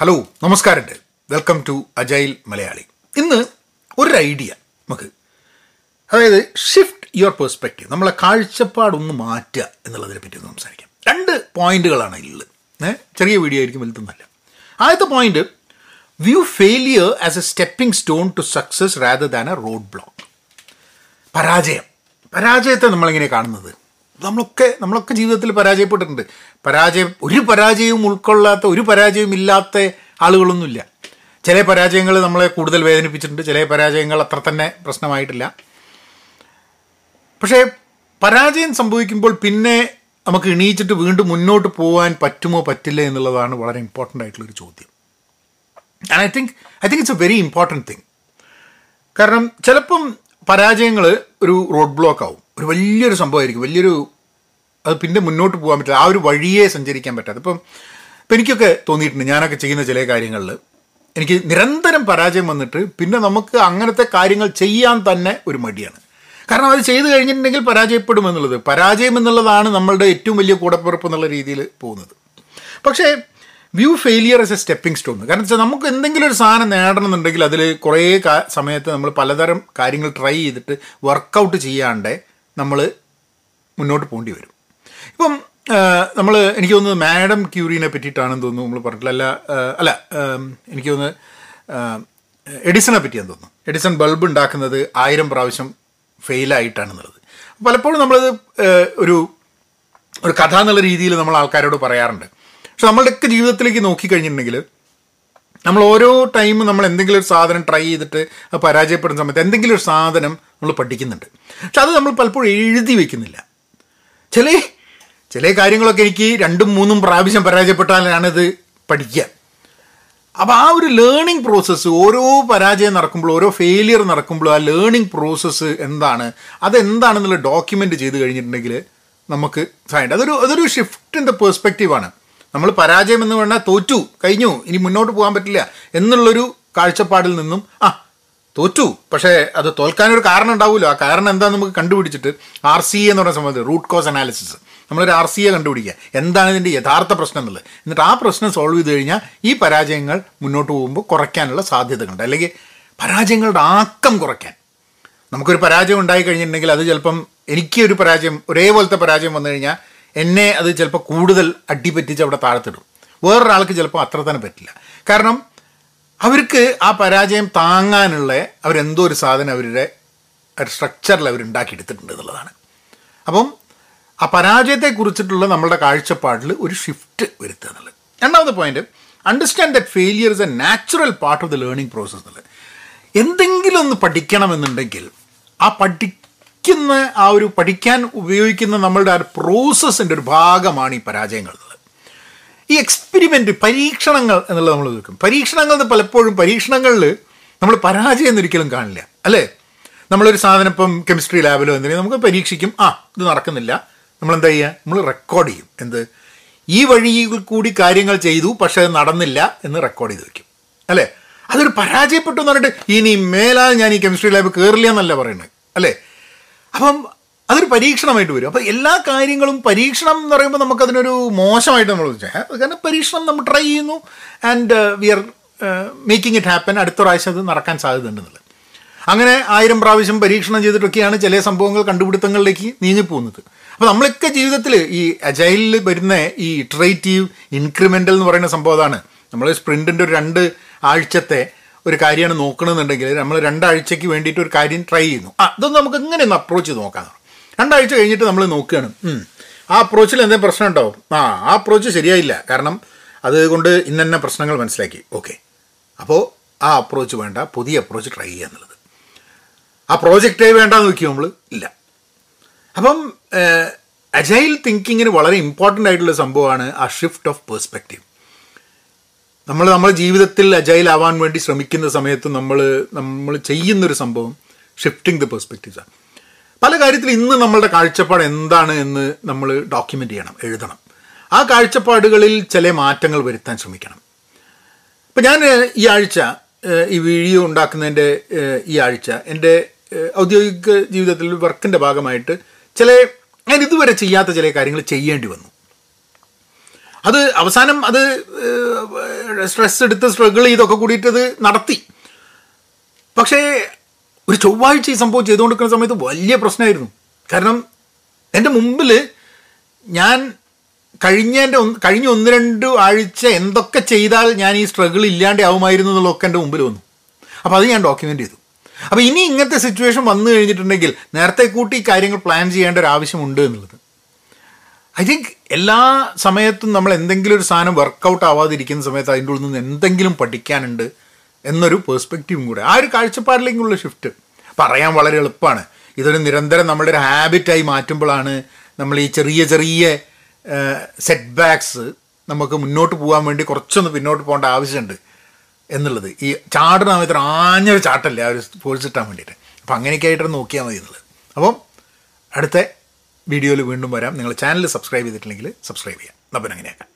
Hello നമസ്കാരമുണ്ട്. Welcome to agile Malayali ഇന്ന് ഒരു ഐഡിയ നമുക്ക്. അതായത് ഷിഫ്റ്റ് യുവർ പെർസ്പെക്റ്റീവ് നമ്മളെ കാഴ്ചപ്പാടൊന്ന് മാറ്റുക എന്നുള്ളതിനെ പറ്റി ഒന്ന് സംസാരിക്കാം. രണ്ട് പോയിന്റുകളാണ് ഉള്ളത് ചെറിയ വീഡിയോ ആയിരിക്കും വലുതൊന്നല്ല ആദ്യത്തെ point view failure as a stepping stone to success rather than a roadblock പരാജയം. പരാജയത്തെ നമ്മളിങ്ങനെ കാണുന്നത്? നമ്മളൊക്കെ നമ്മളൊക്കെ ജീവിതത്തിൽ പരാജയപ്പെട്ടിട്ടുണ്ട്. പരാജയം ഒരു പരാജയവും ഉൾക്കൊള്ളാത്ത ഒരു പരാജയവും ഇല്ലാത്ത ആളുകളൊന്നുമില്ല. ചില പരാജയങ്ങൾ നമ്മളെ കൂടുതൽ വേദനിപ്പിച്ചിട്ടുണ്ട്. ചില പരാജയങ്ങൾ അത്ര തന്നെ പ്രശ്നമായിട്ടില്ല. പക്ഷേ പരാജയം സംഭവിക്കുമ്പോൾ പിന്നെ നമുക്ക് എണീച്ചിട്ട് വീണ്ടും മുന്നോട്ട് പോകാൻ പറ്റുമോ പറ്റില്ല എന്നുള്ളതാണ് വളരെ ഇമ്പോർട്ടന്റ് ആയിട്ടുള്ളൊരു ചോദ്യം. And I think I think it's a very important thing കാരണം ചിലപ്പം പരാജയങ്ങൾ ഒരു റോഡ് ബ്ലോക്ക് ആവും. ഒരു വലിയൊരു സംഭവമായിരിക്കും. വലിയൊരു അത് പിന്നെ മുന്നോട്ട് പോകാൻ പറ്റില്ല. ആ ഒരു വഴിയെ സഞ്ചരിക്കാൻ പറ്റാതെ ഇപ്പം ഇപ്പം എനിക്കൊക്കെ തോന്നിയിട്ടുണ്ട് ഞാനൊക്കെ ചെയ്യുന്ന ചില കാര്യങ്ങളിൽ. എനിക്ക് നിരന്തരം പരാജയം വന്നിട്ട് പിന്നെ നമുക്ക് അങ്ങനത്തെ കാര്യങ്ങൾ ചെയ്യാൻ തന്നെ ഒരു മടിയാണ്. കാരണം അത് ചെയ്തു കഴിഞ്ഞിട്ടുണ്ടെങ്കിൽ പരാജയപ്പെടും എന്നുള്ളത്. പരാജയം എന്നുള്ളതാണ് നമ്മളുടെ ഏറ്റവും വലിയ കൂടപ്പിറപ്പ് എന്നുള്ള രീതിയിൽ പോകുന്നത്. പക്ഷേ view failure as a stepping stone കാരണം വെച്ചാൽ നമുക്ക് എന്തെങ്കിലും ഒരു സാധനം നേടണമെന്നുണ്ടെങ്കിൽ അതിൽ കുറേ സമയത്ത് നമ്മൾ പലതരം കാര്യങ്ങൾ ട്രൈ ചെയ്തിട്ട് വർക്കൗട്ട് ചെയ്യാണ്ട് നമ്മൾ മുന്നോട്ട് പോകേണ്ടി വരും. ഇപ്പം നമ്മൾ എനിക്ക് തോന്നുന്നത് മാഡം ക്യൂറിനെ പറ്റിയിട്ടാണെന്ന് തോന്നുന്നു നമ്മൾ പറഞ്ഞിട്ടില്ല. അല്ല അല്ല എനിക്ക് തോന്നുന്നത് എഡിസണെ എഡിസനെ പറ്റിയാന്ന് തോന്നുന്നു. എഡിസൺ ബൾബ് ഉണ്ടാക്കുന്നത് ആയിരം പ്രാവശ്യം ഫെയിലായിട്ടാണെന്നുള്ളത്. പലപ്പോഴും നമ്മളത് ഒരു ഒരു കഥ എന്നുള്ള രീതിയിൽ നമ്മൾ ആൾക്കാരോട് പറയാറുണ്ട്. പക്ഷെ നമ്മളുടെയൊക്കെ ജീവിതത്തിലേക്ക് നോക്കിക്കഴിഞ്ഞിട്ടുണ്ടെങ്കിൽ നമ്മൾ ഓരോ ടൈമും നമ്മൾ എന്തെങ്കിലും ഒരു സാധനം ട്രൈ ചെയ്തിട്ട് പരാജയപ്പെടുന്ന സമയത്ത് എന്തെങ്കിലും ഒരു സാധനം നമ്മൾ പഠിക്കുന്നുണ്ട്. പക്ഷെ അത് നമ്മൾ പലപ്പോഴും എഴുതി വെക്കുന്നില്ല. ചില ചില കാര്യങ്ങളൊക്കെ എനിക്ക് രണ്ടും മൂന്നും പ്രാവശ്യം പരാജയപ്പെട്ടാലാണിത് പഠിക്കുക. അപ്പോൾ ആ ഒരു ലേണിംഗ് പ്രോസസ്സ് ഓരോ പരാജയം നടക്കുമ്പോൾ ഓരോ ഫെയിലിയർ നടക്കുമ്പോൾ ആ ലേണിംഗ് പ്രോസസ്സ് എന്താണ്? അതെന്താണെന്നുള്ള ഡോക്യുമെന്റ് ചെയ്ത് കഴിഞ്ഞിട്ടുണ്ടെങ്കിൽ നമുക്ക് സഹായം അതൊരു അതൊരു ഷിഫ്റ്റ് ഇൻ നമ്മൾ പരാജയം എന്ന് പറഞ്ഞാൽ തോറ്റു കഴിഞ്ഞു ഇനി മുന്നോട്ട് പോകാൻ പറ്റില്ല എന്നുള്ളൊരു കാഴ്ചപ്പാടിൽ നിന്നും ആ തോറ്റു. പക്ഷേ അത് തോൽക്കാനൊരു കാരണം ഉണ്ടാവുമല്ലോ ആ കാരണം എന്താണെന്ന് നമുക്ക് കണ്ടുപിടിച്ചിട്ട് ആർ സി എന്ന് പറയുന്ന സംബന്ധിച്ച് റൂട്ട് കോസ് അനാലിസിസ് നമ്മളൊരു ആർ സി എ കണ്ടുപിടിക്കുക. എന്താണ് ഇതിന്റെ യഥാർത്ഥ പ്രശ്നം എന്നുള്ളത്? എന്നിട്ട് ആ പ്രശ്നം സോൾവ് ചെയ്ത് കഴിഞ്ഞാൽ ഈ പരാജയങ്ങൾ മുന്നോട്ട് പോകുമ്പോൾ കുറയ്ക്കാനുള്ള സാധ്യതകളുണ്ട്. അല്ലെങ്കിൽ പരാജയങ്ങളുടെ ആക്കം കുറയ്ക്കാൻ. നമുക്കൊരു പരാജയം ഉണ്ടായി കഴിഞ്ഞിട്ടുണ്ടെങ്കിൽ അത് ചിലപ്പം എനിക്ക് ഒരു പരാജയം ഒരേപോലത്തെ പരാജയം വന്നു കഴിഞ്ഞാൽ എന്നെ അത് ചിലപ്പോൾ കൂടുതൽ അടിപറ്റിച്ച് അവിടെ താഴ്ത്തിടും. വേറൊരാൾക്ക് ചിലപ്പോൾ അത്ര തന്നെ പറ്റില്ല. കാരണം അവർക്ക് ആ പരാജയം താങ്ങാനുള്ള അവരെന്തോ ഒരു സാധനം അവരുടെ ഒരു സ്ട്രക്ചറിൽ അവരുണ്ടാക്കിയെടുത്തിട്ടുണ്ട് എന്നുള്ളതാണ്. അപ്പം ആ പരാജയത്തെക്കുറിച്ചിട്ടുള്ള നമ്മളുടെ കാഴ്ചപ്പാടിൽ ഒരു ഷിഫ്റ്റ് വരുത്തുക എന്നുള്ളത്. രണ്ടാമത്തെ point understand that failure is a natural part of the learning process എന്നുള്ളത്. എന്തെങ്കിലും ഒന്ന് പഠിക്കണമെന്നുണ്ടെങ്കിൽ ആ പഠിക്കുന്ന ആ ഒരു പഠിക്കാൻ ഉപയോഗിക്കുന്ന നമ്മളുടെ ആ പ്രോസസ്സിന്റെ ഒരു ഭാഗമാണ് ഈ പരാജയങ്ങൾ ഈ എക്സ്പെരിമെന്റ് പരീക്ഷണങ്ങൾ എന്നുള്ളത് നമ്മൾ കേൾക്കും പരീക്ഷണങ്ങൾ എന്ന് പലപ്പോഴും പരീക്ഷണങ്ങളിൽ നമ്മൾ പരാജയം ഒരിക്കലും കാണില്ല. അല്ലേ? നമ്മളൊരു സാധനം ഇപ്പം കെമിസ്ട്രി ലാബിലോ എന്തെങ്കിലും നമുക്ക് പരീക്ഷിക്കും. ആ ഇത് നടക്കുന്നില്ല. നമ്മൾ എന്താ ചെയ്യുക? നമ്മൾ റെക്കോർഡ് ചെയ്യും. എന്ത്? ഈ വഴിയിൽ കൂടി കാര്യങ്ങൾ ചെയ്തു പക്ഷേ അത് നടന്നില്ല എന്ന് റെക്കോർഡ് ചെയ്ത് വെക്കും. അല്ലേ? അതൊരു പരാജയപ്പെട്ടു എന്ന് പറഞ്ഞിട്ട് ഇനി മേലാൽ ഞാൻ ഈ കെമിസ്ട്രി ലാബ് കയറില്ല എന്നല്ല പറയുന്നത്. അല്ലേ? അപ്പം അതൊരു പരീക്ഷണമായിട്ട് വരും. അപ്പോൾ എല്ലാ കാര്യങ്ങളും പരീക്ഷണം എന്ന് പറയുമ്പോൾ നമുക്കതിനൊരു മോശമായിട്ട് നമ്മൾ വിളിച്ചാൽ കാരണം പരീക്ഷണം നമ്മൾ ട്രൈ ചെയ്യുന്നു and we are making it happen അടുത്ത പ്രാവശ്യം അത് നടക്കാൻ സാധ്യതയുണ്ടെന്നുള്ളത് അങ്ങനെ ആയിരം പ്രാവശ്യം പരീക്ഷണം ചെയ്തിട്ടൊക്കെയാണ് ചില സംഭവങ്ങൾ കണ്ടുപിടുത്തങ്ങളിലേക്ക് നീങ്ങിപ്പോകുന്നത്. അപ്പോൾ നമ്മളൊക്കെ ജീവിതത്തിൽ ഈ അജൈലിൽ വരുന്ന ഈ ഇറ്ററേറ്റീവ് ഇൻക്രിമെന്റൽ എന്ന് പറയുന്ന സംഭവം അതാണ്. നമ്മൾ സ്പ്രിന്റിന്റെ ഒരു രണ്ട് ആഴ്ചത്തെ ഒരു കാര്യമാണ് നോക്കണമെന്നുണ്ടെങ്കിൽ നമ്മൾ രണ്ടാഴ്ചയ്ക്ക് വേണ്ടിയിട്ട് ഒരു കാര്യം ട്രൈ ചെയ്യുന്നു. ആ ഇതൊന്ന് നമുക്ക് ഇങ്ങനെ ഒന്ന് അപ്രോച്ച് നോക്കാം. രണ്ടാഴ്ച കഴിഞ്ഞിട്ട് നമ്മൾ നോക്കുകയാണ്. ആ അപ്രോച്ചിൽ എന്തെങ്കിലും പ്രശ്നം ഉണ്ടാവും? ആ ആ അപ്രോച്ച് ശരിയായില്ല. കാരണം അതുകൊണ്ട് ഇന്നെ പ്രശ്നങ്ങൾ മനസ്സിലാക്കി. ഓക്കെ അപ്പോൾ ആ അപ്രോച്ച് വേണ്ട. പുതിയ അപ്രോച്ച് ട്രൈ ചെയ്യുക എന്നുള്ളത്. ആ പ്രോജക്റ്റേ വേണ്ടാന്ന് നോക്കി നമ്മൾ ഇല്ല. അപ്പം അജൈൽ തിങ്കിങ്ങിന് വളരെ ഇമ്പോർട്ടന്റ് ആയിട്ടുള്ള സംഭവമാണ് ആ ഷിഫ്റ്റ് ഓഫ് പേഴ്സ്പെക്റ്റീവ് നമ്മൾ നമ്മുടെ ജീവിതത്തിൽ അജൈൽ ആവാൻ വേണ്ടി ശ്രമിക്കുന്ന സമയത്ത് നമ്മൾ നമ്മൾ ചെയ്യുന്നൊരു സംഭവം ഷിഫ്റ്റിംഗ് ദ പെർസ്പെക്റ്റീവ്സാണ് പല കാര്യത്തിൽ ഇന്ന് നമ്മളുടെ കാഴ്ചപ്പാട് എന്താണ് എന്ന് നമ്മൾ ഡോക്യുമെന്റ് ചെയ്യണം എഴുതണം. ആ കാഴ്ചപ്പാടുകളിൽ ചില മാറ്റങ്ങൾ വരുത്താൻ ശ്രമിക്കണം. ഇപ്പം ഞാൻ ഈ ആഴ്ച ഈ വീഡിയോ ഉണ്ടാക്കുന്നതിന്റെ ഈ ആഴ്ച എന്റെ ഔദ്യോഗിക ജീവിതത്തിൽ വർക്കിന്റെ ഭാഗമായിട്ട് ചില ഞാൻ ഇതുവരെ ചെയ്യാത്ത ചില കാര്യങ്ങൾ ചെയ്യേണ്ടി വന്നു. അത് അവസാനം അത് സ്ട്രെസ് എടുത്ത് സ്ട്രഗിൾ ചെയ്തൊക്കെ കൂടിയിട്ടത് നടത്തി. പക്ഷേ ഒരു ചൊവ്വാഴ്ച ഈ സംഭവം ചെയ്തുകൊണ്ടിരിക്കുന്ന സമയത്ത് വലിയ പ്രശ്നമായിരുന്നു. കാരണം എന്റെ മുമ്പിൽ ഞാൻ കഴിഞ്ഞതിന്റെ ഒന്ന് കഴിഞ്ഞ ഒന്ന് രണ്ട് ആഴ്ച എന്തൊക്കെ ചെയ്താൽ ഞാൻ ഈ സ്ട്രഗിൾ ഇല്ലാണ്ട് ആവുമായിരുന്നു എന്നുള്ളതൊക്കെ എന്റെ മുമ്പിൽ വന്നു. അപ്പോൾ അത് ഞാൻ ഡോക്യുമെന്റ് ചെയ്തു. അപ്പോൾ ഇനി ഇങ്ങനത്തെ സിറ്റുവേഷൻ വന്നു കഴിഞ്ഞിട്ടുണ്ടെങ്കിൽ നേരത്തെ കൂട്ടി കാര്യങ്ങൾ പ്ലാൻ ചെയ്യേണ്ട ഒരു ആവശ്യമുണ്ട് എന്നുള്ളത്. ഐ തിങ്ക് എല്ലാ സമയത്തും നമ്മൾ എന്തെങ്കിലും ഒരു സാധനം വർക്കൗട്ട് ആവാതിരിക്കുന്ന സമയത്ത് അതിന്റെ ഉള്ളിൽ നിന്ന് എന്തെങ്കിലും പഠിക്കാനുണ്ട് എന്നൊരു പേഴ്സ്പെക്റ്റീവും കൂടെ. ആ ഒരു കാഴ്ചപ്പാടിലേക്കുള്ള ഷിഫ്റ്റ് പറയാൻ വളരെ എളുപ്പമാണ്. ഇതൊരു നിരന്തരം നമ്മുടെ ഒരു ഹാബിറ്റായി മാറ്റുമ്പോഴാണ് നമ്മൾ ഈ ചെറിയ ചെറിയ സെറ്റ് ബാക്സ് നമുക്ക് മുന്നോട്ട് പോകാൻ വേണ്ടി കുറച്ചൊന്ന് പിന്നോട്ട് പോകേണ്ട ആവശ്യമുണ്ട് എന്നുള്ളത്. ഈ ചാടുന്ന സമയത്ത് ആഞ്ഞൊരു ചാട്ടല്ലേ ആ ഒരു ഫോഴ്സ് കിട്ടാൻ വേണ്ടിയിട്ട്. അപ്പം അങ്ങനെയൊക്കെ ആയിട്ട് നോക്കിയാൽ മതി എന്നുള്ളത്. അപ്പം അടുത്ത വീഡിയോയിൽ വീണ്ടും വരാം. നിങ്ങൾ ചാനൽ സബ്സ്ക്രൈബ് ചെയ്തിട്ടില്ലെങ്കിൽ സബ്സ്ക്രൈബ് ചെയ്യാം. അപ്പം അങ്ങനെയാക്കാം